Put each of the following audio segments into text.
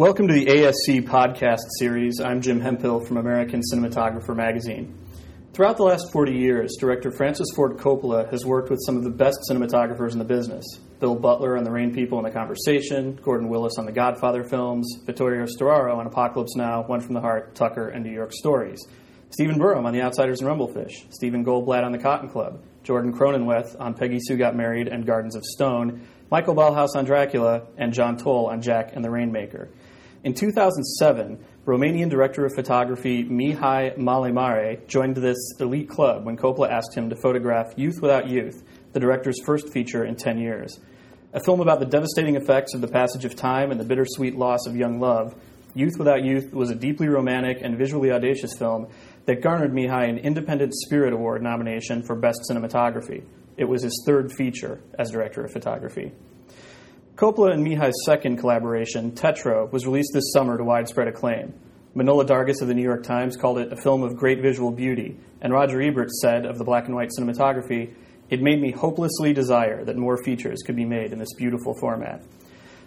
Welcome to the ASC podcast series. I'm Jim Hemphill from American Cinematographer Magazine. Throughout the last 40 years, director Francis Ford Coppola has worked with some of the best cinematographers in the business. Bill Butler on The Rain People and The Conversation, Gordon Willis on the Godfather films, Vittorio Storaro on Apocalypse Now, One from the Heart, Tucker, and New York Stories. Stephen Burum on The Outsiders and Rumblefish, Stephen Goldblatt on The Cotton Club, Jordan Cronenweth on Peggy Sue Got Married and Gardens of Stone, Michael Ballhaus on Dracula, and John Toll on Jack and the Rainmaker. In 2007, Romanian director of photography Mihai Malaimare joined this elite club when Coppola asked him to photograph Youth Without Youth, the director's first feature in 10 years. A film about the devastating effects of the passage of time and the bittersweet loss of young love, Youth Without Youth was a deeply romantic and visually audacious film that garnered Mihai an Independent Spirit Award nomination for Best Cinematography. It was his third feature as director of photography. Coppola and Mihai's second collaboration, Tetro, was released this summer to widespread acclaim. Manohla Dargis of the New York Times called it a film of great visual beauty, and Roger Ebert said of the black and white cinematography, it made me hopelessly desire that more features could be made in this beautiful format.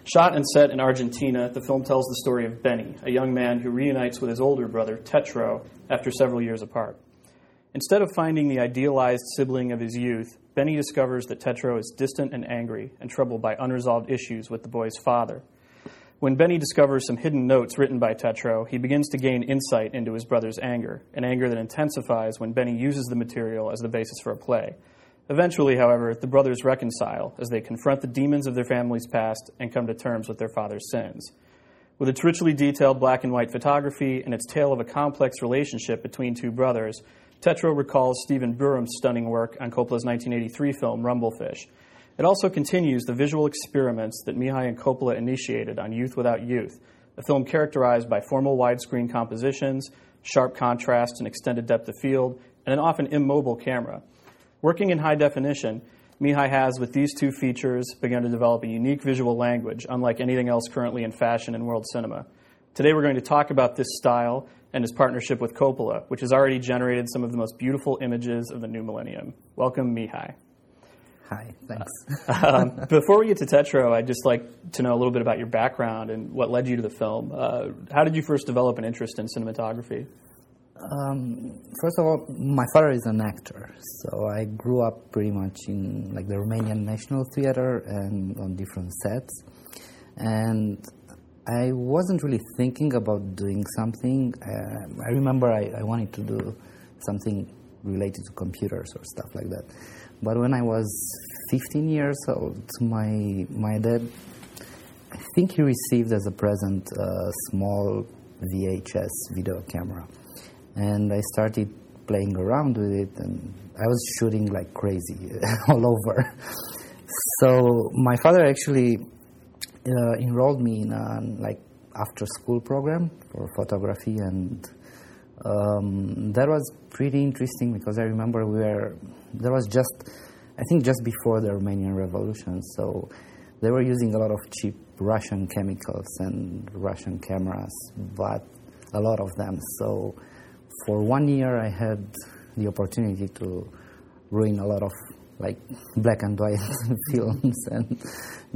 Shot and set in Argentina, the film tells the story of Benny, a young man who reunites with his older brother, Tetro, after several years apart. Instead of finding the idealized sibling of his youth, Benny discovers that Tetro is distant and angry and troubled by unresolved issues with the boy's father. When Benny discovers some hidden notes written by Tetro, he begins to gain insight into his brother's anger, an anger that intensifies when Benny uses the material as the basis for a play. Eventually, however, the brothers reconcile as they confront the demons of their family's past and come to terms with their father's sins. With its richly detailed black and white photography and its tale of a complex relationship between two brothers, Tetro recalls Stephen Burum's stunning work on Coppola's 1983 film Rumblefish. It also continues the visual experiments that Mihai and Coppola initiated on Youth Without Youth, a film characterized by formal widescreen compositions, sharp contrast and extended depth of field, and an often immobile camera. Working in high definition, Mihai has, with these two features, begun to develop a unique visual language, unlike anything else currently in fashion in world cinema. Today, we're going to talk about this style and his partnership with Coppola, which has already generated some of the most beautiful images of the new millennium. Welcome, Mihai. Hi, thanks. um, before we get to Tetro, I'd just like to know a little bit about your background and what led you to the film. Uh, how did you first develop an interest in cinematography? Um, first of all, my father is an actor, so I grew up pretty much in like the Romanian National Theater and on different sets. And I wasn't really thinking about doing something. Uh, I remember I, I, wanted to do something related to computers or stuff like that. But when I was 15 years old, my my dad, I think he received as a present a small VHS video camera, and I started playing around with it, and I was shooting like crazy all over. So my father actually uh, enrolled me in a like after school program for photography and um, that was pretty interesting because I remember we were there was just I think just before the Romanian Revolution so they were using a lot of cheap Russian chemicals and Russian cameras but a lot of them. So for one year I had the opportunity to ruin a lot of like black and white films and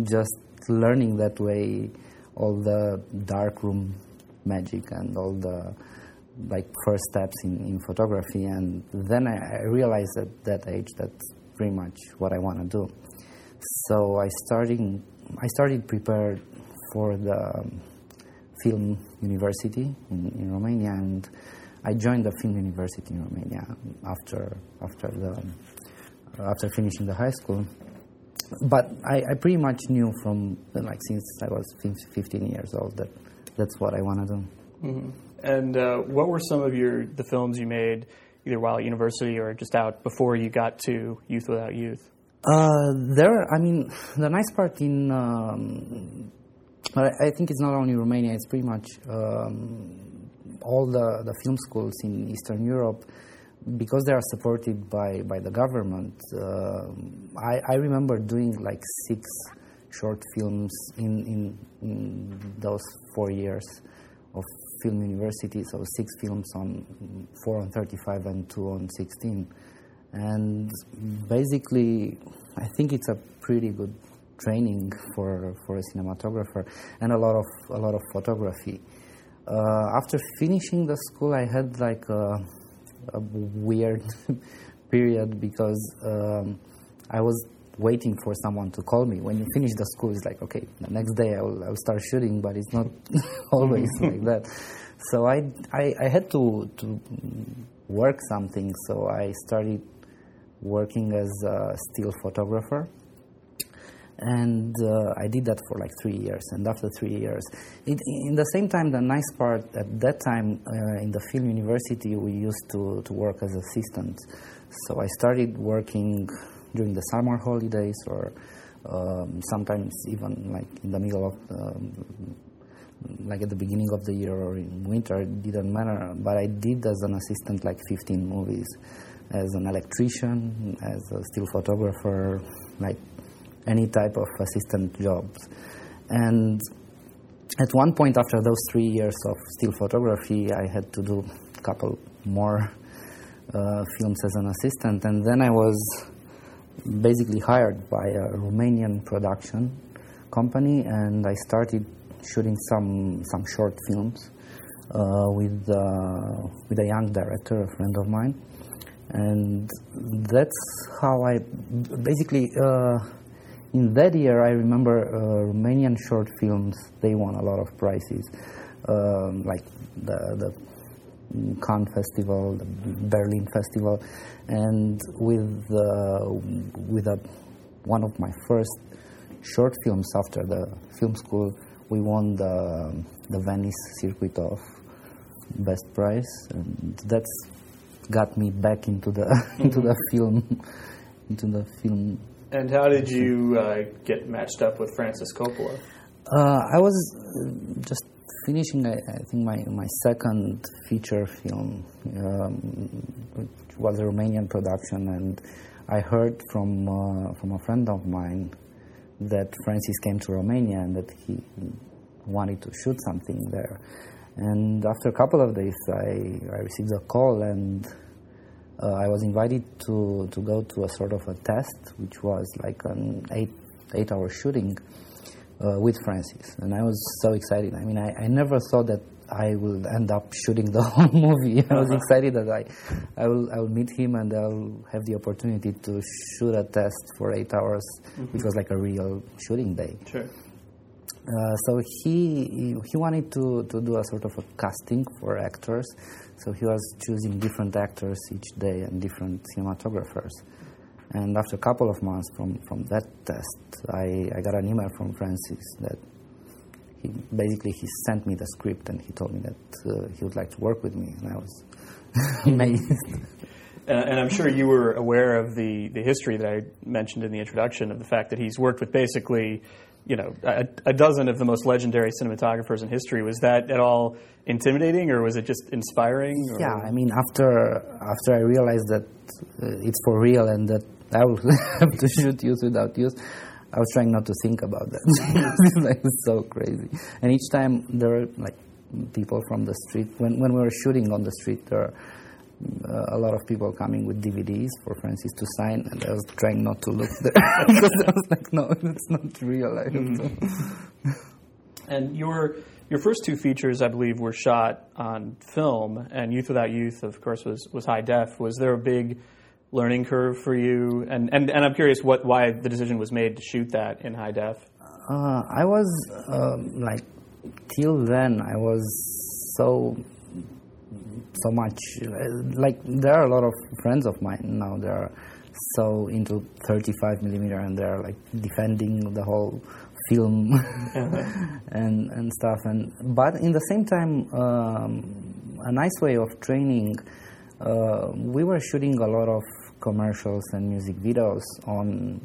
just learning that way all the darkroom magic and all the like first steps in, in photography. And then I, I realized at that age that's pretty much what I want to do. So I started I started prepared for the um, film university in, in Romania. And I joined the film university in Romania after after the after finishing the high school but I, I, pretty much knew from like since I was 15 years old that that's what I want to do. Mm-hmm. And uh, what were some of your the films you made either while at university or just out before you got to Youth Without Youth? Uh, there, I mean, the nice part in um, I think it's not only Romania; it's pretty much um, all the the film schools in Eastern Europe because they are supported by, by the government, uh, I, I remember doing like six short films in, in, in, those four years of film university, so six films on 4 on 35 and 2 on 16. And basically, I think it's a pretty good training for for a cinematographer and a lot of a lot of photography. Uh, after finishing the school, I had like a, a weird period because um, I was waiting for someone to call me. When you finish the school, it's like, okay, the next day I will, I will start shooting, but it's not always like that. So I, I, I, had to, to work something, so I started working as a still photographer. And uh, I did that for like three years. And after three years, it, in the same time, the nice part at that time uh, in the film university, we used to, to work as assistants. So I started working during the summer holidays or um, sometimes even like in the middle of um, like at the beginning of the year or in winter it didn't matter but i did as an assistant like 15 movies as an electrician as a still photographer like any type of assistant jobs and at one point after those three years of still photography i had to do a couple more uh, films as an assistant and then i was basically hired by a Romanian production company, and I started shooting some some short films uh, with uh, with a young director, a friend of mine, and that's how I basically. In that year, I remember uh, Romanian short films. They won a lot of prizes, um, like the the Cannes Festival, the Berlin Festival, and with uh, with a, one of my first short films after the film school, we won the the Venice Circuit of Best Prize, and that's got me back into the into the film into the film. And how did you uh, get matched up with Francis Coppola? Uh, I was just finishing, I, I, think, my, my second feature film, um, which was a Romanian production, and I heard from, uh, from a friend of mine that Francis came to Romania and that he wanted to shoot something there. And after a couple of days, I, I received a call and uh, I was invited to, to go to a sort of a test, which was like an eight, eight hour shooting uh, with Francis, and I was so excited. I mean, I, I never thought that I will end up shooting the whole movie. I was uh-huh. excited that I, I will, I will meet him and I'll have the opportunity to shoot a test for eight hours, mm-hmm. which was like a real shooting day. Sure. Uh, so he he wanted to, to do a sort of a casting for actors. So he was choosing different actors each day and different cinematographers. And after a couple of months from, from that test, I, I got an email from Francis that he basically he sent me the script and he told me that uh, he would like to work with me, and I was amazed. And, I'm sure you were aware of the, the history that I mentioned in the introduction of the fact that he's worked with basically, you know, a, a dozen of the most legendary cinematographers in history. Was that at all intimidating, or was it just inspiring? Or? Yeah, I mean, after after I realized that uh, it's for real and that I will have to shoot Youth Without Youth. I was trying not to think about that. it's so crazy. And each time there were like people from the street. When when we were shooting on the street, there were uh, a lot of people coming with DVDs for Francis to sign, and I was trying not to look there because I was like, no, it's not real. Mm-hmm. and your your first two features, I believe, were shot on film, and Youth Without Youth, of course, was was high def. Was there a big learning curve for you? And, and, and I'm curious what, why the decision was made to shoot that in high def. Uh, I was um, like, till then, I was so so much. Like there are a lot of friends of mine now they are so into 35 millimeter and they're like defending the whole film and and stuff. And but in the same time um, a nice way of training uh, we were shooting a lot of commercials and music videos on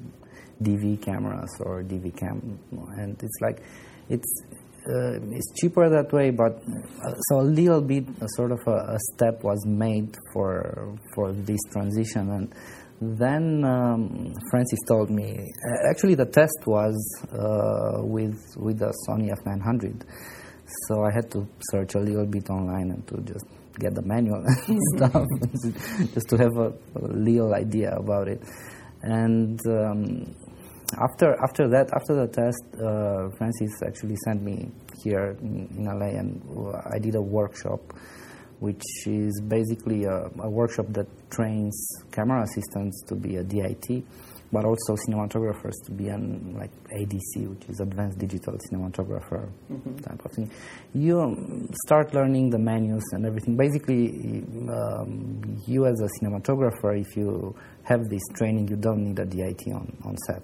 DV cameras or DV cam, and it's like it's uh, it's cheaper that way, but uh, so a little bit a sort of a, a, step was made for for this transition, and then um, Francis told me actually the test was uh, with with the Sony F900, so I had to search a little bit online and to just get the manual and stuff, just to have a, a little idea about it. And um, after after that after the test, uh, Francis actually sent me here in, in, LA, and I did a workshop, which is basically a, a workshop that trains camera assistants to be a DIT but also cinematographers to be an like ADC, which is advanced digital cinematographer mm-hmm. type of thing. You um, start learning the menus and everything. Basically, um, you as a cinematographer, if you have this training, you don't need a DIT on, on set.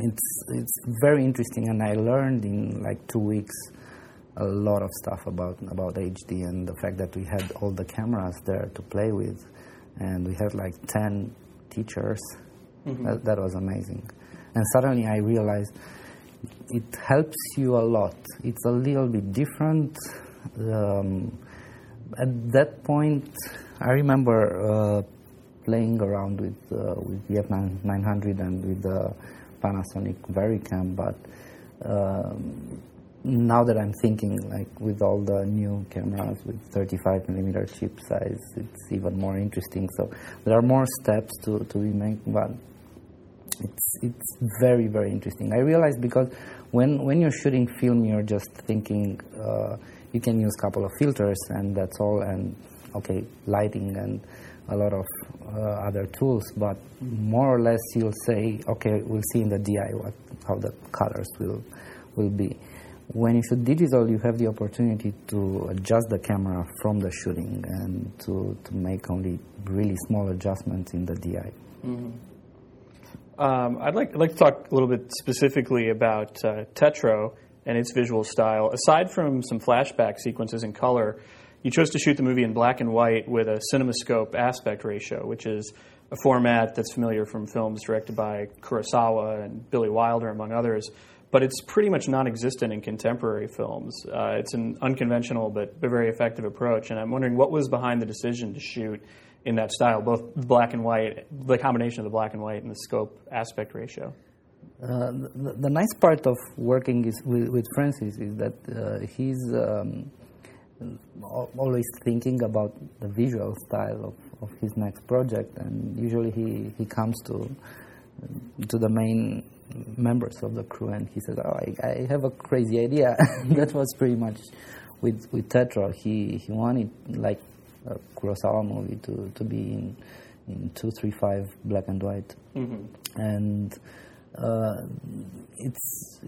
It's it's very interesting, and I learned in like two weeks a lot of stuff about about HD and the fact that we had all the cameras there to play with, and we had like ten teachers Mm-hmm. That, that was amazing. And suddenly I realized it helps you a lot. It's a little bit different. Um, at that point, I remember uh, playing around with uh, with the 900 and with the Panasonic VariCam, but um, now that I'm thinking, like with all the new cameras with 35 millimeter chip size, it's even more interesting. So there are more steps to, to be made, but it's it's very very interesting. I realized because when when you're shooting film, you're just thinking uh, you can use a couple of filters and that's all, and okay, lighting and a lot of other tools, but more or less you'll say, okay, we'll see in the DI what how the colors will will be. When you shoot digital, you have the opportunity to adjust the camera from the shooting and to, to make only really small adjustments in the DI. Mm-hmm. Um, I'd like, I'd like to talk a little bit specifically about uh, Tetro and its visual style. Aside from some flashback sequences in color, you chose to shoot the movie in black and white with a cinemascope aspect ratio, which is a format that's familiar from films directed by Kurosawa and Billy Wilder, among others. But it's pretty much non existent in contemporary films. Uh, it's an unconventional but, but very effective approach. And I'm wondering what was behind the decision to shoot in that style, both black and white, the combination of the black and white and the scope aspect ratio? Uh, the, the, nice part of working is with, with Francis is that uh, he's um, always thinking about the visual style of, of his next project, and usually he, he comes to to the main members of the crew and he says, "Oh, I, I have a crazy idea." that was pretty much with with Tetro. He he wanted like a Kurosawa movie to, to be in, in 235 black and white. Mm-hmm. And it's,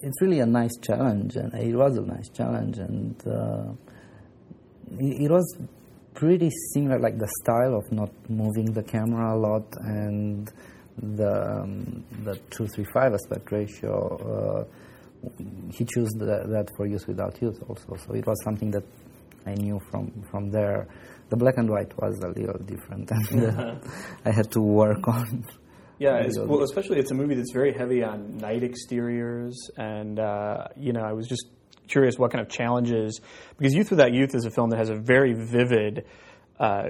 it's really a nice challenge, and it was a nice challenge, and uh, it, it was pretty similar, like the style of not moving the camera a lot and the um, the two three five aspect ratio. Uh, he chose the, that for Youth Without Youth also, so it was something that I knew from from there. The black and white was a little different, and uh, I had to work on. Yeah, well, especially it's a movie that's very heavy on night exteriors, and uh, you know, I was just curious what kind of challenges because Youth Without Youth is a film that has a very vivid uh,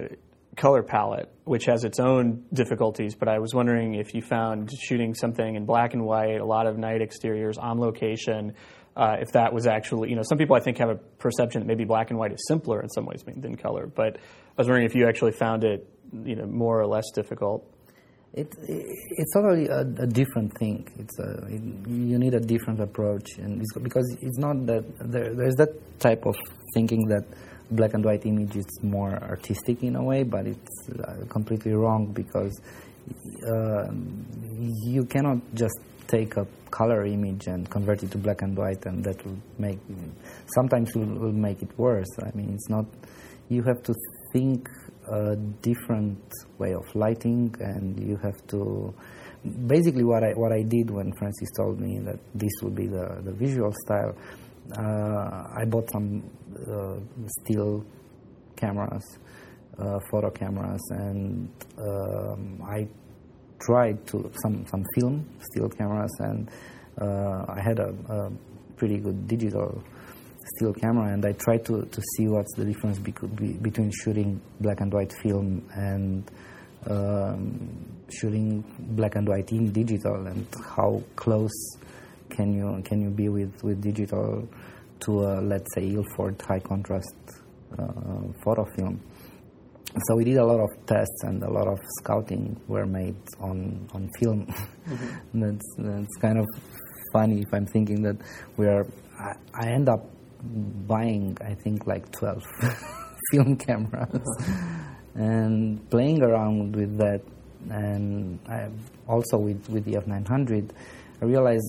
color palette, which has its own difficulties. But I was wondering if you found shooting something in black and white, a lot of night exteriors on location, uh, if that was actually, you know, some people I think have a perception that maybe black and white is simpler in some ways than color. But I was wondering if you actually found it, you know, more or less difficult. It, it's totally a, a, different thing. It's a, it, you need a different approach, and it's, because it's not that there, there's that type of thinking that black and white image is more artistic in a way, but it's uh, completely wrong because uh, you cannot just take a color image and convert it to black and white, and that will make sometimes will, will make it worse. I mean, it's not. You have to think a different way of lighting, and you have to. Basically, what I what I did when Francis told me that this would be the the visual style, uh, I bought some uh, still cameras, uh, photo cameras, and um, I tried to some some film still cameras, and uh, I had a, a, pretty good digital still camera, and I tried to, to see what's the difference be, between shooting black and white film and um, shooting black and white in digital, and how close can you can you be with, with digital to a let's say Ilford high contrast uh, photo film. so we did a lot of tests and a lot of scouting were made on on film. Mm-hmm. that's that's kind of funny if I'm thinking that we are. I, I end up buying I think like twelve film cameras and playing around with that, and I, also with with the F900. I realized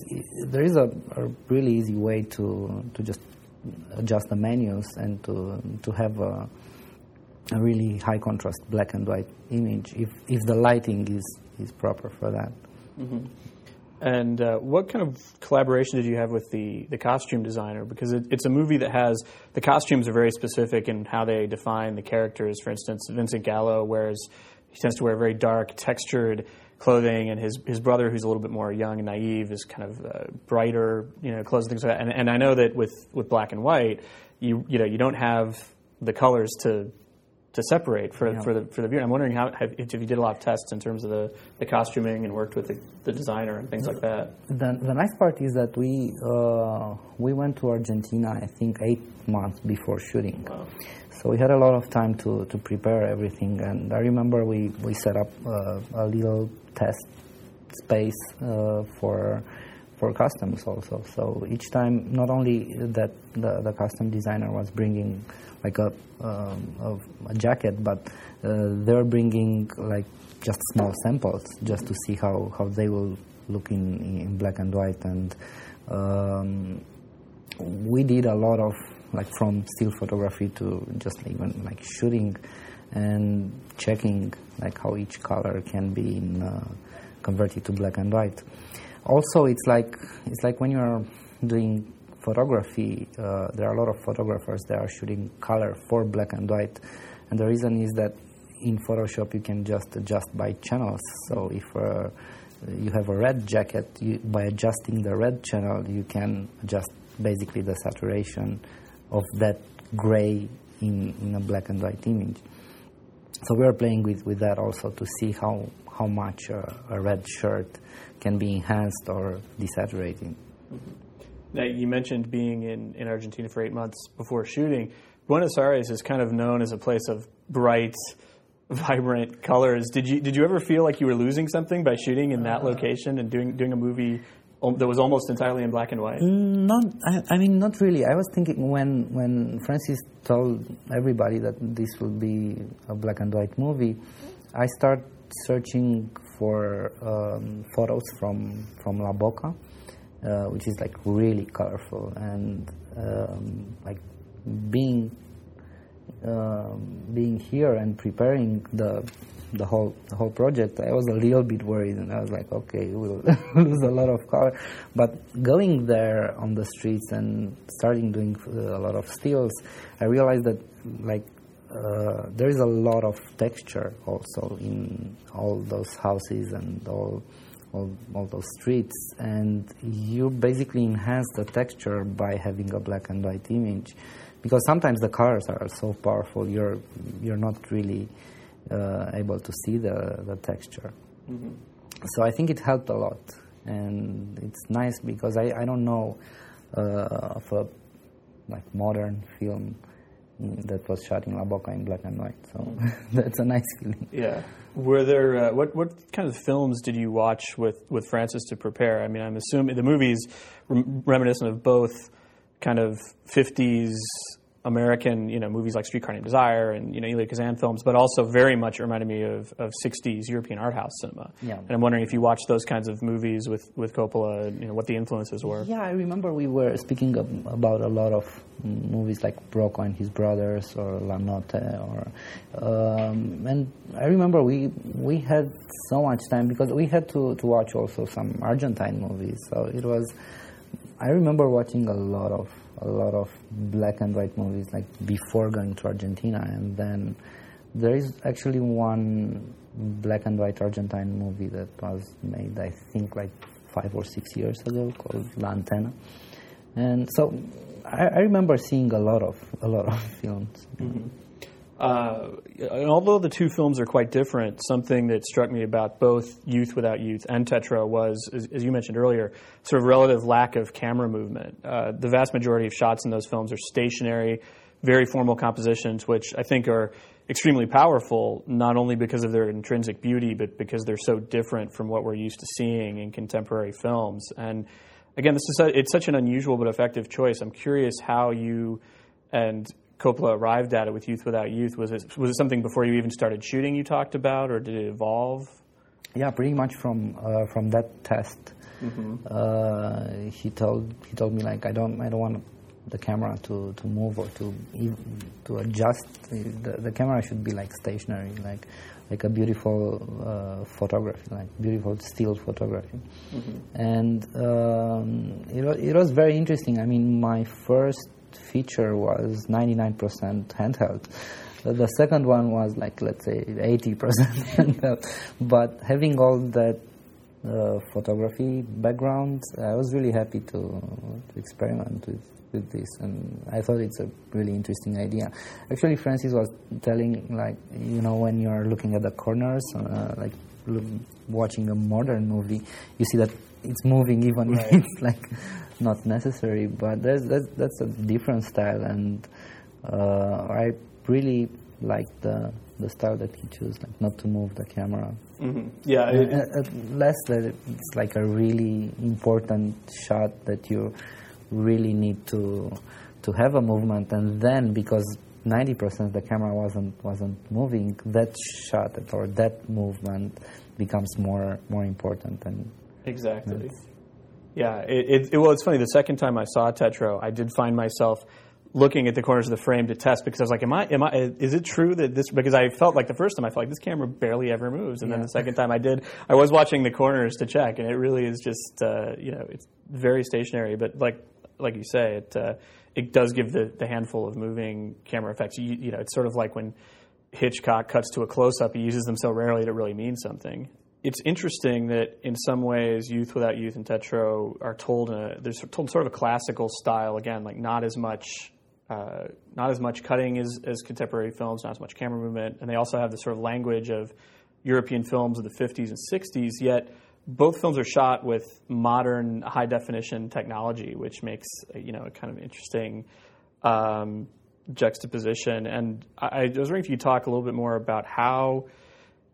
there is a, a really easy way to to just adjust the menus and to to have a a really high contrast black and white image if, if the lighting is, is proper for that. Mm-hmm. And uh, what kind of collaboration did you have with the, the costume designer? Because it, it's a movie that has the costumes are very specific in how they define the characters. For instance, Vincent Gallo wears he tends to wear very dark, textured clothing, and his his brother, who's a little bit more young and naive, is kind of uh, brighter, you know, clothes and things like that. And, and I know that with, with black and white, you you know you don't have the colors to to separate for, yeah. for the for the viewer. I'm wondering how if you did a lot of tests in terms of the, the costuming and worked with the, the designer and things like that. The, the nice part is that we uh, we went to Argentina I think eight months before shooting, wow. so we had a lot of time to, to prepare everything. And I remember we we set up uh, a little test space uh, for for customs also. So each time, not only that the, the custom designer was bringing like a, um, a, jacket, but uh, they're bringing like just small samples just to see how, how they will look in, in black and white. And um, we did a lot of like from still photography to just even like shooting and checking like how each color can be in, uh, converted to black and white also it's like it's like when you're doing photography uh, there are a lot of photographers that are shooting color for black and white. And the reason is that in photoshop you can just adjust by channels. So if uh, you have a red jacket you, by adjusting the red channel you can adjust basically the saturation of that gray in, in a black and white image. So we are playing with, with that also to see how how much a, a red shirt can be enhanced or desaturating. Mm-hmm. Now, you mentioned being in, in Argentina for eight months before shooting. Buenos Aires is kind of known as a place of bright, vibrant colors. Did you did you ever feel like you were losing something by shooting in that uh, location and doing doing a movie that was almost entirely in black and white? Not, I, I, mean, not really. I was thinking when when Francis told everybody that this will be a black and white movie, I start searching for um, photos from from La Boca, uh, which is like really colorful and um, like being um, being here and preparing the the whole the whole project, I was a little bit worried, and I was like, okay, we'll lose a lot of color. But going there on the streets and starting doing uh, a lot of stills, I realized that like uh, there is a lot of texture also in all those houses and all, all, all those streets, and you basically enhance the texture by having a black and white image, because sometimes the colors are so powerful you're you're not really uh, able to see the the texture. Mm-hmm. So I think it helped a lot, and it's nice because I, I don't know uh, of a like modern film that was shot in La Boca in black and white. So that's a nice feeling. Yeah. Were there uh, what what kind of films did you watch with with Francis to prepare? I mean, I'm assuming the movies reminiscent of both kind of 50s American, you know, movies like Streetcar Named Desire and you know Elia Kazan films, but also very much reminded me of, of 60s European art house cinema. Yeah. And I'm wondering if you watched those kinds of movies with, with Coppola, you know, what the influences were. Yeah, I remember we were speaking of, about a lot of movies like Rocco and His Brothers or La Notte, or um, and I remember we we had so much time because we had to to watch also some Argentine movies. So it was. I remember watching a lot of a lot of black and white movies like before going to Argentina, and then there is actually one black and white Argentine movie that was made, I think, like five or six years ago, called La Antena, and so I, I remember seeing a lot of a lot of films. Mm-hmm. Uh, although the two films are quite different, something that struck me about both Youth Without Youth and Tetro was, as, as you mentioned earlier, sort of relative lack of camera movement. Uh, the vast majority of shots in those films are stationary, very formal compositions, which I think are extremely powerful, not only because of their intrinsic beauty, but because they're so different from what we're used to seeing in contemporary films. And again, this is a, it's such an unusual but effective choice. I'm curious how you and Coppola arrived at it with Youth Without Youth. Was it was it something before you even started shooting you talked about, or did it evolve? Yeah, pretty much from uh, from that test. Mm-hmm. Uh, he told he told me like I don't I don't want the camera to, to move or to to adjust. The, the camera should be like stationary, like like a beautiful uh, photography, like beautiful still photography. Mm-hmm. And um, it, it was very interesting. I mean, my first feature was 99% handheld. The second one was like, let's say, 80% handheld. But having all that uh, photography background, I was really happy to, to experiment with with this, and I thought it's a really interesting idea. Actually, Francis was telling, like, you know, when you're looking at the corners, uh, like watching a modern movie, you see that it's moving even right. if it's like not necessary. But there's, that's that's a different style, and uh, I really like the the style that he chose, like not to move the camera. Mm-hmm. Yeah, it, uh, less that it's like a really important shot that you really need to to have a movement, and then because 90% the camera wasn't wasn't moving, that shot or that movement becomes more more important and exactly. Yeah, it, it, it, well, it's funny. The second time I saw Tetro, I did find myself looking at the corners of the frame to test because I was like, "Am I? Am I? Is it true that this?" Because I felt like the first time I felt like this camera barely ever moves, and yeah. then the second time I did, I was watching the corners to check, and it really is just uh, you know it's very stationary. But like like you say, it uh, it does give the, the handful of moving camera effects. You, you know, it's sort of like when Hitchcock cuts to a close up, he uses them so rarely to really mean something. It's interesting that in some ways, Youth Without Youth and Tetro are told in a, they're told sort of a classical style. Again, like not as much uh, not as much cutting as, as contemporary films, not as much camera movement, and they also have the sort of language of European films of the 50s and 60s. Yet both films are shot with modern high definition technology, which makes you know a kind of interesting um, juxtaposition. And I, I, was wondering if you talk a little bit more about how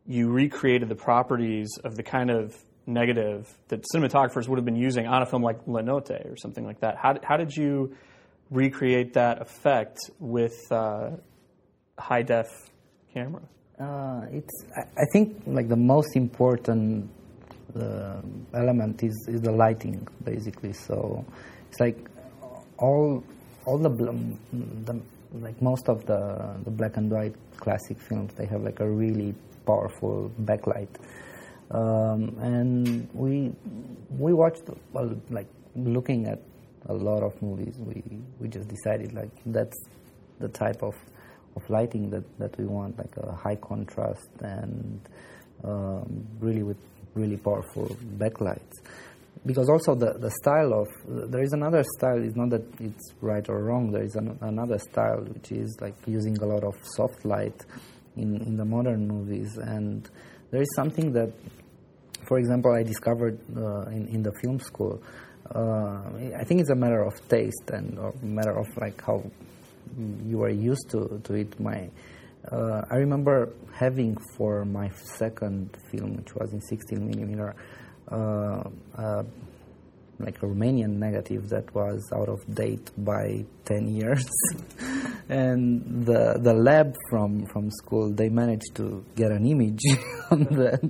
you recreated the properties of the kind of negative that cinematographers would have been using on a film like La or something like that. How, how did you recreate that effect with uh, high def camera? Uh, it's I think like the most important the element is, is the lighting basically. So it's like all all the, the like most of the the black and white classic films they have like a really powerful backlight. Um, and we we watched well, like looking at a lot of movies. We we just decided like that's the type of of lighting that, that we want, like a high contrast and um, really with really powerful backlights. Because also the, the style of, there is another style, it's not that it's right or wrong, there is an, another style which is like using a lot of soft light in, in the modern movies. And there is something that, for example, I discovered uh, in, in the film school. Uh, I think it's a matter of taste and a matter of like how you are used to, to it. My uh, I remember having for my second film, which was in 16 millimeter, uh, uh, like a Romanian negative that was out of date by 10 years. and the the lab from, from school, they managed to get an image on that.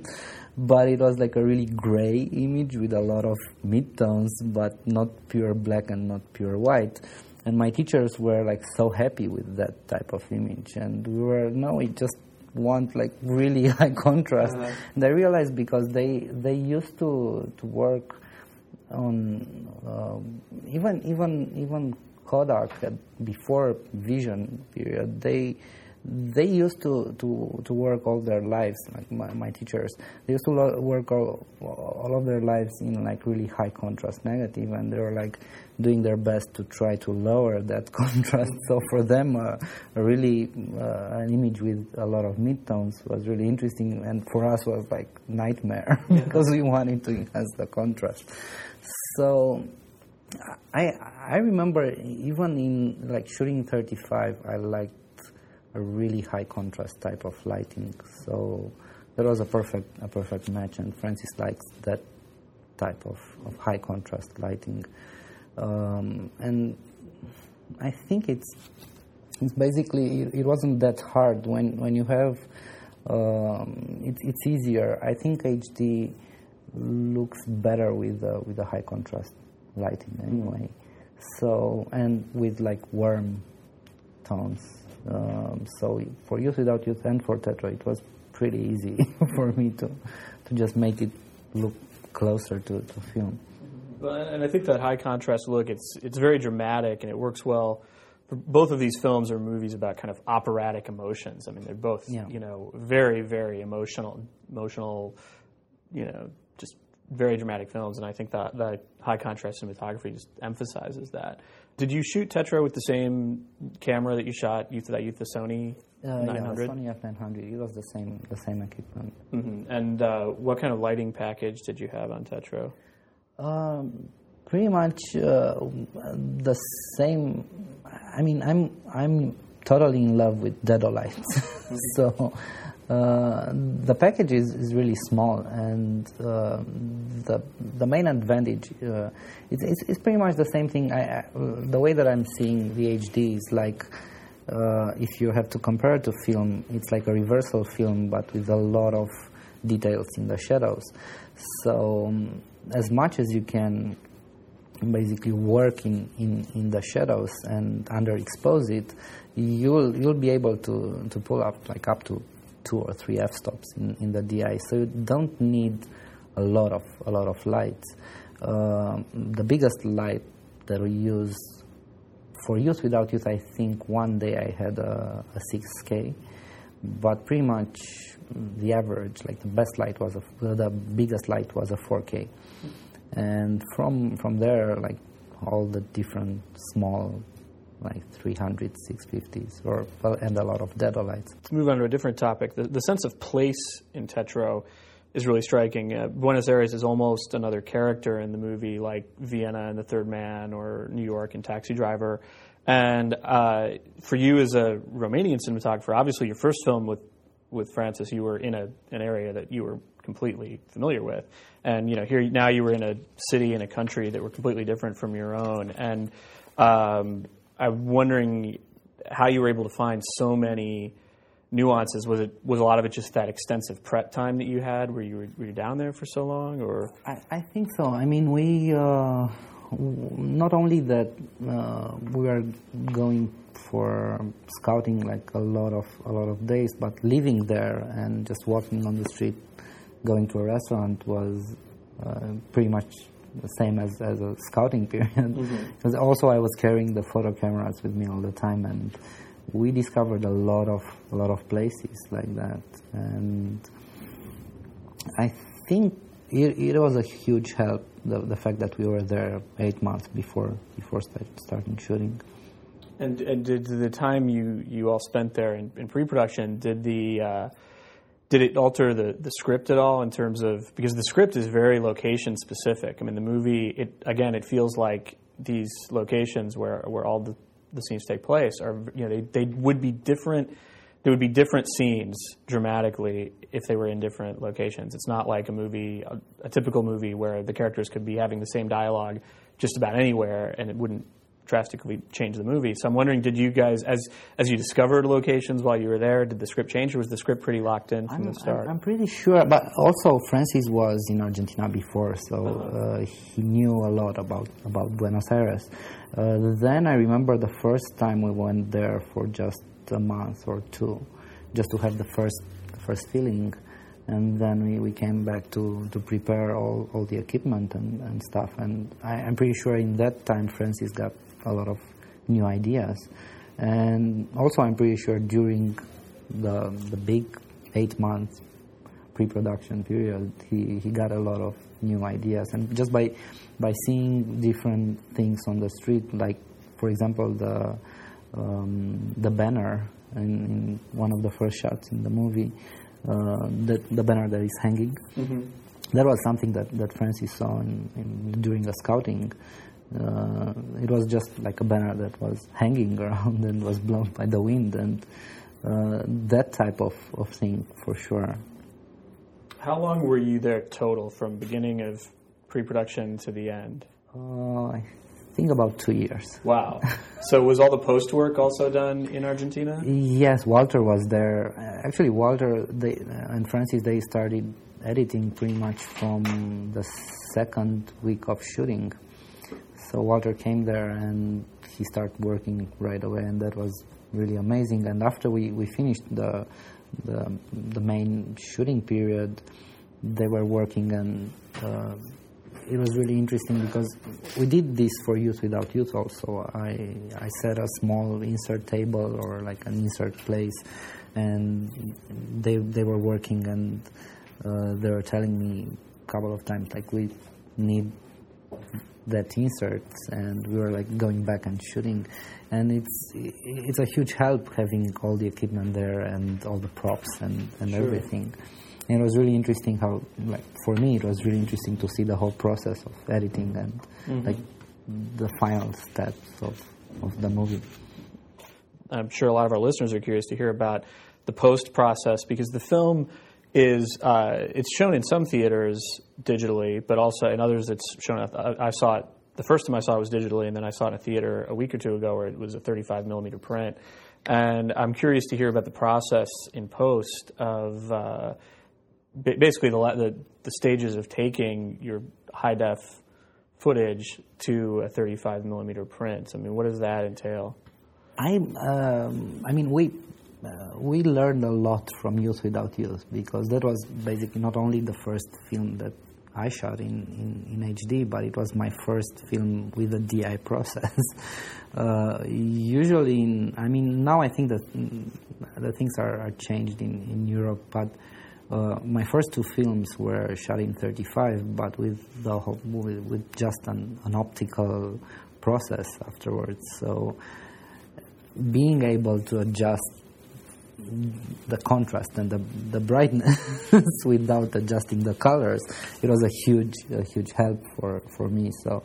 But it was like a really gray image with a lot of midtones, but not pure black and not pure white and my teachers were like so happy with that type of image and we were no we just want like really high contrast uh-huh. and i realized because they they used to to work on um, even even even kodak before vision period they they used to, to, to work all their lives, like my, my teachers, they used to lo- work all, all of their lives in like really high contrast negative, and they were like doing their best to try to lower that contrast. So for them, uh, really uh, an image with a lot of midtones was really interesting, and for us was like nightmare because we wanted to enhance the contrast. So I I remember even in like shooting 35, I liked a really high contrast type of lighting. So that was a perfect a perfect match, and Francis likes that type of, of high contrast lighting. Um, and I think it's it's basically it, wasn't that hard when when you have um, it, it's easier. I think HD looks better with uh, with the high contrast lighting anyway. So and with like warm tones. Um, so for Youth Without Youth and for Tetro, it was pretty easy for me to to just make it look closer to, to film. And I think that high contrast look, it's it's very dramatic and it works well. Both of these films are movies about kind of operatic emotions. I mean, they're both yeah. you know very very emotional, emotional, you know, just very dramatic films. And I think that that high contrast cinematography just emphasizes that. Did you shoot Tetro with the same camera that you shot Youth that Youth the Sony uh, 900? Yeah, Sony F900. It was the same the same equipment. Mm-hmm. And uh, what kind of lighting package did you have on Tetro? Um, pretty much uh, the same. I mean, I'm I'm totally in love with Dead mm-hmm. so. Uh, the package is, is really small, and uh, the the main advantage uh, it's, it's, it's, pretty much the same thing. I, the way that I'm seeing the HD is like uh, if you have to compare it to film, it's like a reversal film, but with a lot of details in the shadows. So, um, as much as you can basically work in, in, in the shadows and underexpose it, you'll you'll be able to, to pull up like up to two or three f-stops in, in the DI. So you don't need a lot of a lot of lights. Uh, the biggest light that we use for Youth Without Youth, I think one day I had a, a 6K, but pretty much the average, like the best light was a, the biggest light was a 4K, and from from there, like all the different small like 300, 650s, or and a lot of Dedolights. Let's move on to a different topic. The, the sense of place in Tetro is really striking. Uh, Buenos Aires is almost another character in the movie, like Vienna and The Third Man or New York and Taxi Driver. And uh, for you as a Romanian cinematographer, obviously your first film with with Francis, you were in a an area that you were completely familiar with, and you know here now you were in a city and a country that were completely different from your own. And um, I'm wondering how you were able to find so many nuances? Was it was a lot of it just that extensive prep time that you had? Were you were you down there for so long, or? I, I think so. I mean, we uh, not only that uh, we are going for scouting like a lot of a lot of days, but living there and just walking on the street, going to a restaurant was uh, pretty much the same as, as a scouting period. Mm-hmm. Because also I was carrying the photo cameras with me all the time and we discovered a lot of a lot of places like that, and I think it, it was a huge help the, the fact that we were there eight months before before start, starting shooting. And, and did the time you, you all spent there in, in pre-production did the uh, did it alter the, the script at all in terms of because the script is very location specific. I mean, the movie it again it feels like these locations where where all the the scenes take place are you know they, they would be different there would be different scenes dramatically if they were in different locations. It's not like a movie, a, a, typical movie where the characters could be having the same dialogue just about anywhere and it wouldn't drastically change the movie. So I'm wondering, did you guys, as as you discovered locations while you were there, did the script change or was the script pretty locked in from I'm, the start? I'm pretty sure, but also Francis was in Argentina before, so uh-huh. uh, he knew a lot about, about Buenos Aires. Uh, then I remember the first time we went there for just a month or two, just to have the first first feeling, and then we, we came back to, to prepare all, all the equipment and, and stuff. And I, am pretty sure in that time Francis got a lot of new ideas, and also I'm pretty sure during the the big eight month pre-production period, he, he got a lot of new ideas, and just by by seeing different things on the street, like for example the um, the banner in, in, one of the first shots in the movie, uh, the the banner that is hanging. Mm-hmm. That was something that, that Francis saw in, in, during the scouting, Uh, it was just like a banner that was hanging around and was blown by the wind, and uh, that type of, of thing for sure. How long were you there total, from beginning of pre-production to the end? Uh, I think about two years. Wow. so was all the post work also done in Argentina? Yes, Walter was there. Actually, Walter they, uh, and Francis they started editing pretty much from the second week of shooting. So Walter came there and he started working right away, and that was really amazing. And after we, we finished the, the the main shooting period, they were working, and uh, it was really interesting because we did this for Youth Without Youth also. I I set a small insert table or like an insert place, and they they were working and uh, they were telling me a couple of times like we need that inserts and we were like going back and shooting and it's it's a huge help having all the equipment there and all the props and, and Sure. everything and it was really interesting how like for me it was really interesting to see the whole process of editing and Mm-hmm. like the final steps of, of the movie I'm sure a lot of our listeners are curious to hear about the post process because the film is uh, it's shown in some theaters digitally, but also in others it's shown. I, I saw it the first time I saw it was digitally, and then I saw it in a theater a week or two ago where it was a 35 millimeter print. And I'm curious to hear about the process in post of uh, ba- basically the, the the stages of taking your high def footage to a 35 millimeter print. I mean, what does that entail? I, um, I mean, we uh, we learned a lot from Youth Without Youth because that was basically not only the first film that I shot in, in, in HD, but it was my first film with a DI process. uh, usually, in, I mean, now I think that mm, the things are, are changed in, in Europe, but uh, my first two films were shot in 35, but with the whole, with, with just an, an optical process afterwards. So being able to adjust the contrast and the, the brightness without adjusting the colors, it was a huge, a huge help for, for me. So,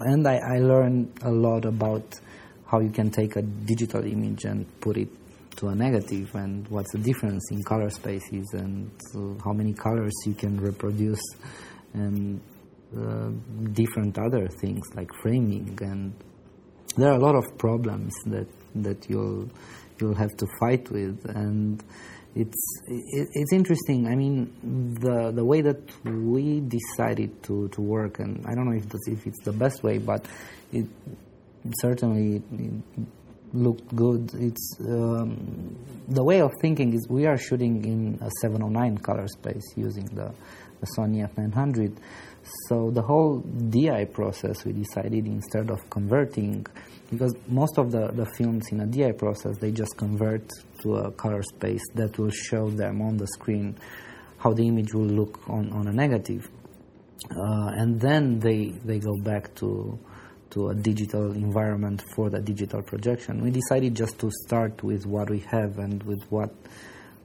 and I, I learned a lot about how you can take a digital image and put it to a negative and what's the difference in color spaces and uh, how many colors you can reproduce and uh, different other things like framing and there are a lot of problems that that you'll you'll have to fight with and it's it, it's interesting. I mean the the way that we decided to to work and i don't know if that's, if it's the best way but it certainly it looked good. It's um, the way of thinking is we are shooting in a 709 color space using the the Sony F900 so the whole DI process we decided instead of converting because most of the, the films in a DI process they just convert to a color space that will show them on the screen how the image will look on, on a negative uh, and then they they go back to to a digital environment for the digital projection. We decided just to start with what we have and with what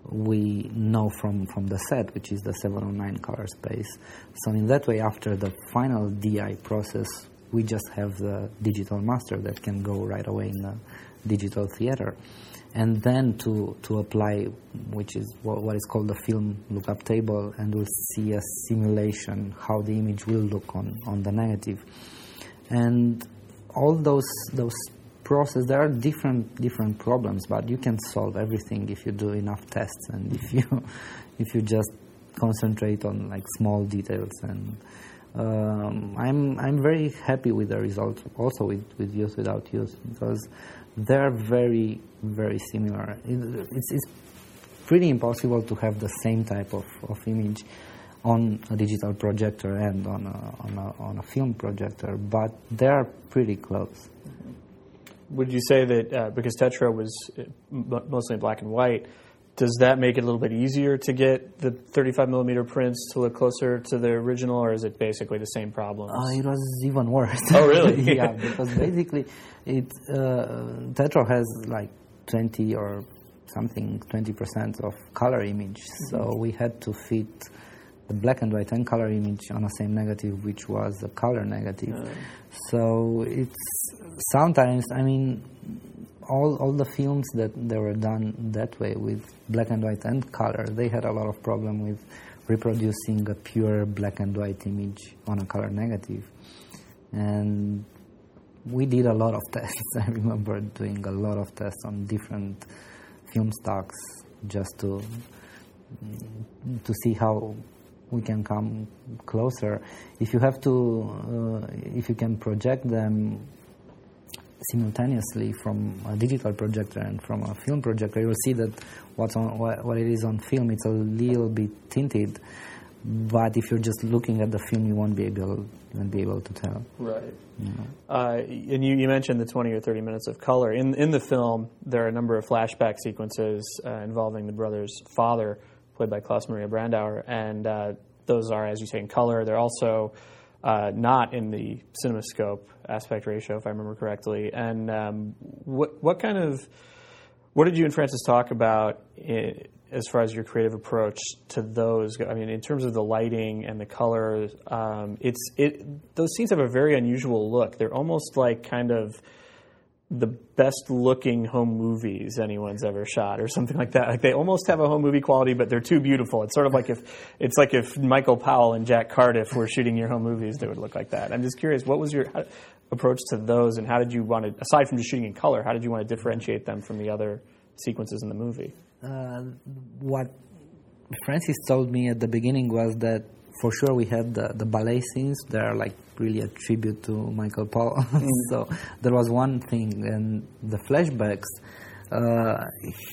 we know from, from the set, which is the 709 color space. So in that way, after the final DI process, we just have the digital master that can go right away in the digital theater. And then to, to apply, which is what, what is called the film lookup table, and we'll see a simulation how the image will look on, on the negative. and all those those process there are different different problems but you can solve everything if you do enough tests and if you if you just concentrate on like small details. And um, I'm I'm very happy with the results also with, with Youth Without Youth because they're very very similar. It, it's, it's pretty impossible to have the same type of, of image on a digital projector and on a, on a, on a film projector, but they are pretty close. Would you say that uh, because Tetro was uh, mostly in black and white, does that make it a little bit easier to get the 35 millimeter prints to look closer to the original, or is it basically the same problem? Uh, it was even worse. Oh, really? yeah, because basically, it uh, Tetro has like 20 or something, 20% of color image, so we had to fit the black and white and color image on the same negative, which was a color negative. Uh. So it's sometimes, I mean, all all the films that they were done that way with black and white and color, they had a lot of problem with reproducing a pure black and white image on a color negative, and we did a lot of tests. I remember doing a lot of tests on different film stocks just to to see how we can come closer. If you have to, uh, if you can project them simultaneously from a digital projector and from a film projector, you'll see that what's on what, what it is on film, it's a little bit tinted. But if you're just looking at the film, you won't be able, you won't be able to tell. Right. Uh, and you, you mentioned the 20 or 30 minutes of color. In, in the film, there are a number of flashback sequences uh, involving the brother's father, played by Klaus Maria Brandauer, and uh, those are, as you say, in color. They're also uh, not in the CinemaScope aspect ratio, if I remember correctly. And um, what, what kind of, what did you and Francis talk about i as far as your creative approach to those? I mean, in terms of the lighting and the colors, um, it's it. Those scenes have a very unusual look. They're almost like kind of the best looking home movies anyone's ever shot or something like that. Like they almost have a home movie quality, but they're too beautiful. It's sort of like if it's like if Michael Powell and Jack Cardiff were shooting your home movies, they would look like that. I'm just curious, what was your approach to those, and how did you want to, aside from just shooting in color, how did you want to differentiate them from the other sequences in the movie? Uh, what Francis told me at the beginning was that for sure we had the, the ballet scenes that are like really a tribute to Michael Powell. Mm. so there was one thing, and the flashbacks. Uh,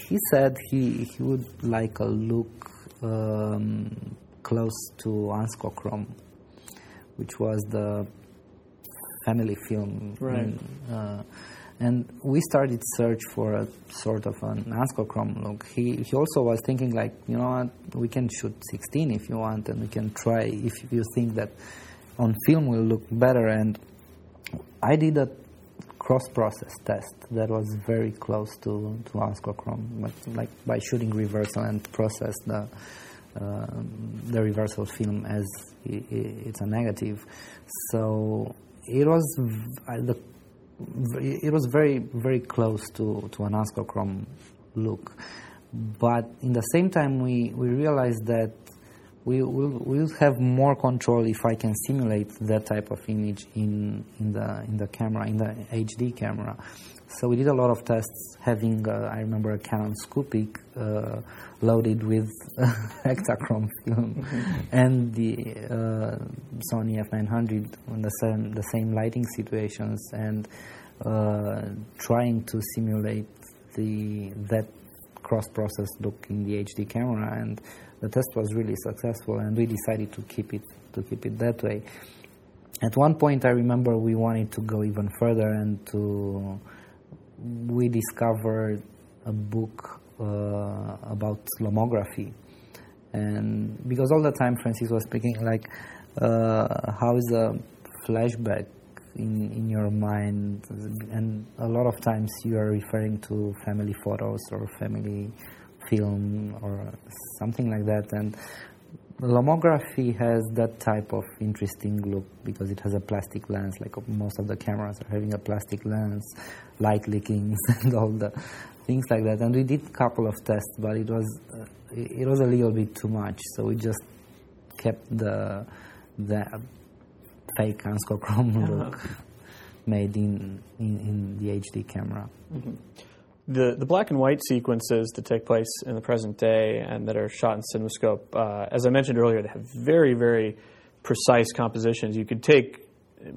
he said he he would like a look um, close to Anscochrome, which was the family film. Right. In, uh, and we started search for a sort of an Anscochrome look. He he also was thinking like, you know what, we can shoot 16 if you want, and we can try if you think that on film will look better. And I did a cross-process test that was very close to to Anscochrome, but like by shooting reversal and process the uh, the reversal film as it's a negative. So it was the it was very very close to to an Anscochrome look, but in the same time we we realized that we will we'll have more control if I can simulate that type of image in in the in the camera in the HD camera. So we did a lot of tests having uh, I remember a Canon Scoopic uh, loaded with Ektachrome film and the uh, Sony F900 on the same the same lighting situations and uh, trying to simulate the that cross-process look in the HD camera. And the test was really successful and we decided to keep it to keep it that way. At one point I remember we wanted to go even further and to we discovered a book uh, about lomography and because all the time Francis was speaking like uh, how is a flashback in, in your mind? And a lot of times you are referring to family photos or family film or something like that. And lomography has that type of interesting look because it has a plastic lens like most of the cameras are having a plastic lens light leakings and all the things like that. And we did a couple of tests but it was uh, it was a little bit too much. So we just kept the the fake Anscochrome look made in, in in the HD camera The the black and white sequences that take place in the present day and that are shot in CinemaScope, uh, as I mentioned earlier, they have very very precise compositions. You could take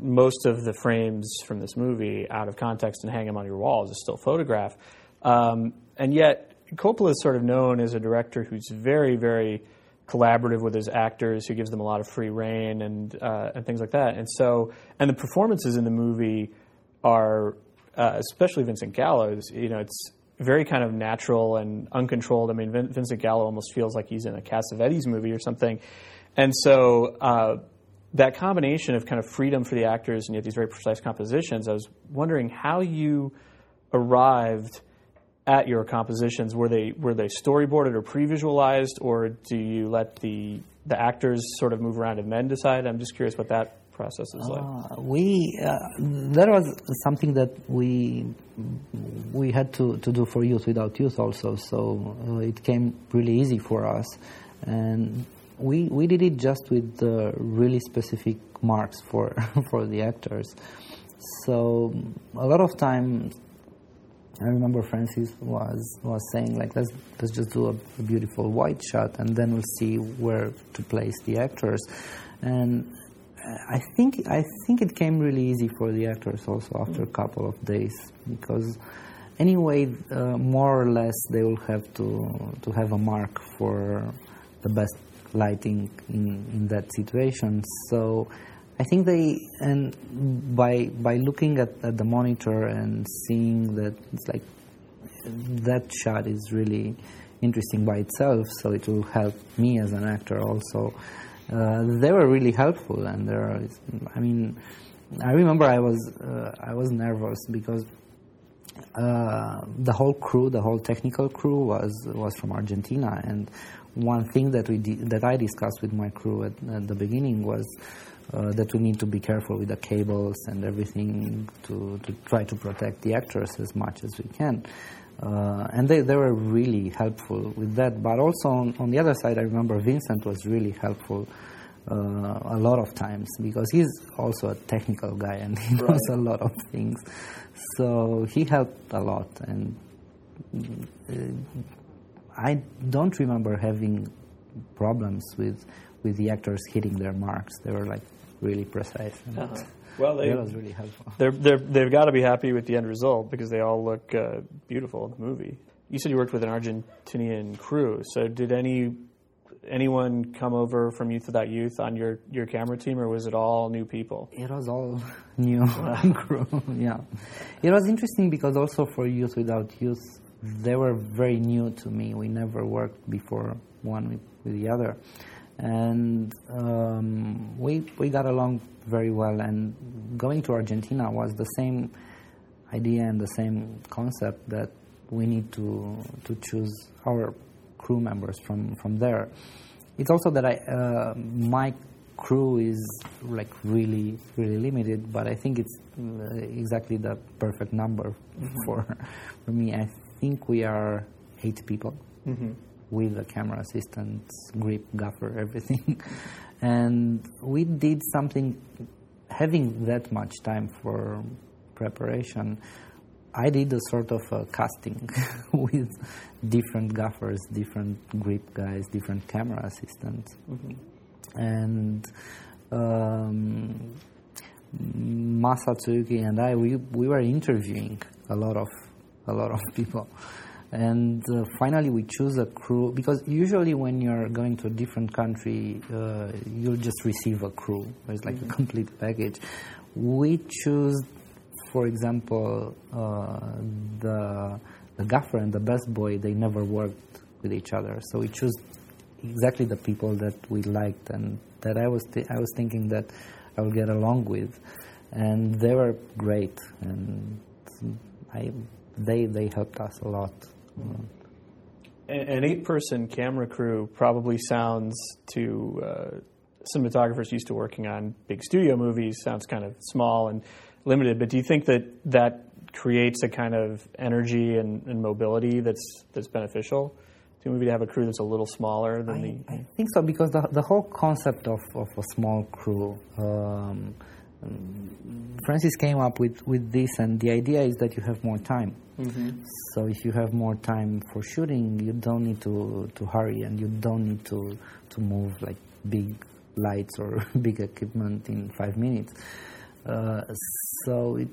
most of the frames from this movie out of context and hang them on your wall as a still photograph, um, and yet Coppola is sort of known as a director who's very very collaborative with his actors, who gives them a lot of free reign and uh, and things like that. And so, and the performances in the movie are, uh, especially Vincent Gallo's. You know, it's very kind of natural and uncontrolled. I mean, Vin- Vincent Gallo almost feels like he's in a Cassavetes movie or something. And so, uh, that combination of kind of freedom for the actors and yet these very precise compositions, I was wondering how you arrived at your compositions. Were they were they storyboarded or pre-visualized, or do you let the the actors sort of move around and men decide? I'm just curious what that process is like. Uh, we uh, that was something that we we had to, to do for youth without youth also. So uh, it came really easy for us, and we we did it just with uh, really specific marks for for the actors. So a lot of times I remember Francis was was saying like let's let's just do a, a, beautiful white shot and then we'll see where to place the actors and I think I think it came really easy for the actors also after a couple of days because anyway uh, more or less they will have to to have a mark for the best lighting in, in that situation so I think they and by by looking at, at the monitor and seeing that it's like that shot is really interesting by itself, so it will help me as an actor also. Uh, they were really helpful, and there. I mean, I remember I was uh, I was nervous because uh, the whole crew, the whole technical crew, was was from Argentina, and one thing that we that I discussed with my crew at, at the beginning was uh, that we need to be careful with the cables and everything to, to try to protect the actors as much as we can. Uh, and they, they were really helpful with that. But also on, on the other side, I remember Vincent was really helpful uh, a lot of times because he's also a technical guy and he knows a lot of things. So he helped a lot. And uh, I don't remember having problems with with the actors hitting their marks. They were like really precise. Uh-huh. Well, they, that was really helpful. They're, they're, they've got to be happy with the end result because they all look uh, beautiful in the movie. You said you worked with an Argentinian crew. So did any anyone come over from Youth Without Youth on your, your camera team, or was it all new people? It was all new crew. yeah, it was interesting because also for Youth Without Youth, they were very new to me. We never worked before one with, with the other and um, we we got along very well. And going to Argentina was the same idea and the same concept that we need to to choose our crew members from from there. It's also that I uh, my crew is like really really limited, but I think it's uh, exactly the perfect number mm-hmm. for for me. I think we are eight people. Mm-hmm with the camera assistants, grip, gaffer, everything. and we did something, having that much time for preparation, I did a sort of a casting with different gaffers, different grip guys, different camera assistants. Mm-hmm. And um, Masatsuki and I, we, we were interviewing a lot of a lot of people and uh, finally we choose a crew because usually when you're going to a different country uh, you'll just receive a crew. It's like mm-hmm. a complete package. We choose for example uh, the the gaffer and the best boy they never worked with each other. So we choose exactly the people that we liked and that I was th- I was thinking that I would get along with. And they were great. And I they they helped us a lot an eight-person camera crew probably sounds to uh, cinematographers used to working on big studio movies sounds kind of small and limited. But do you think that that creates a kind of energy and, and mobility that's that's beneficial to a movie to have a crew that's a little smaller than I, the? I think so because the the whole concept of, of a small crew. Um, Francis came up with, with this, and the idea is that you have more time. Mm-hmm. So if you have more time for shooting, you don't need to, to hurry, and you don't need to to move like big lights or big equipment in five minutes. Uh, so it,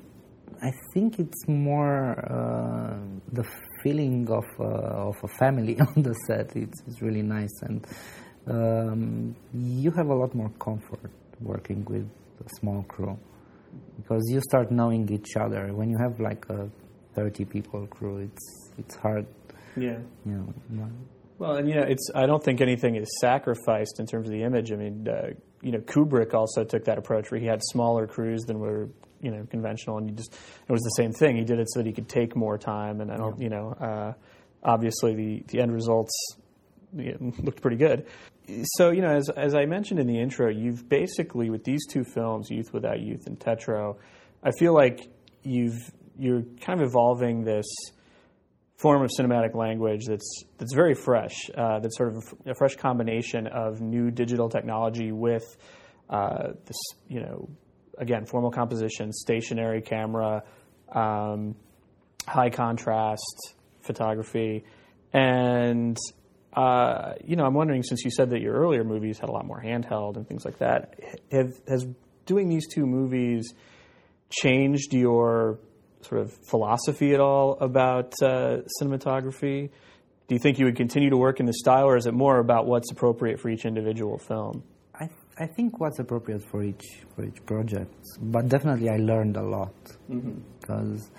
I think it's more uh, the feeling of uh, of a family on the set. It's, it's really nice, and um, you have a lot more comfort working with a small crew because you start knowing each other. When you have like a 30 people crew, it's it's hard. Yeah. You know. Well, and you know, it's I don't think anything is sacrificed in terms of the image. I mean, uh, you know, Kubrick also took that approach where he had smaller crews than were you know conventional, and he just it was the same thing. He did it so that he could take more time, and I don't, yeah. you know, uh, obviously the the end results looked pretty good. So you know, as as I mentioned in the intro, you've basically with these two films, Youth Without Youth and Tetro, I feel like you've you're kind of evolving this form of cinematic language that's that's very fresh. Uh, that's sort of a fresh combination of new digital technology with uh, this, you know, again, formal composition, stationary camera, um, high contrast photography, and uh, you know, I'm wondering since you said that your earlier movies had a lot more handheld and things like that, have, has doing these two movies changed your sort of philosophy at all about uh, cinematography? Do you think you would continue to work in this style, or is it more about what's appropriate for each individual film? I, I think what's appropriate for each for each project, but definitely I learned a lot because.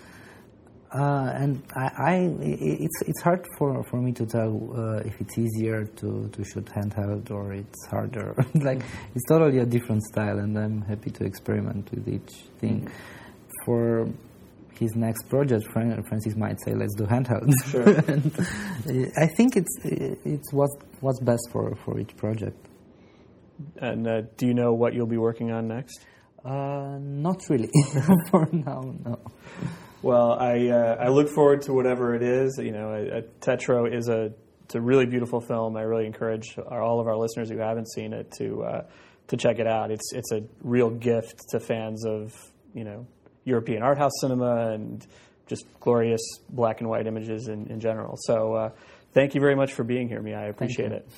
Uh, and I, I, it's it's hard for, for me to tell uh, if it's easier to, to shoot handheld or it's harder. like it's totally a different style, and I'm happy to experiment with each thing. For his next project, Francis might say, "Let's do handheld." Sure. and uh, I think it's it's what's what's best for, for each project. And uh, do you know what you'll be working on next? Uh, not really for now. No. Well, I uh, I look forward to whatever it is. You know, uh, Tetro is a it's a really beautiful film. I really encourage our, all of our listeners who haven't seen it to uh, to check it out. It's it's a real gift to fans of you know European art house cinema and just glorious black and white images in, in general. So, uh, thank you very much for being here, Mihai. I appreciate it.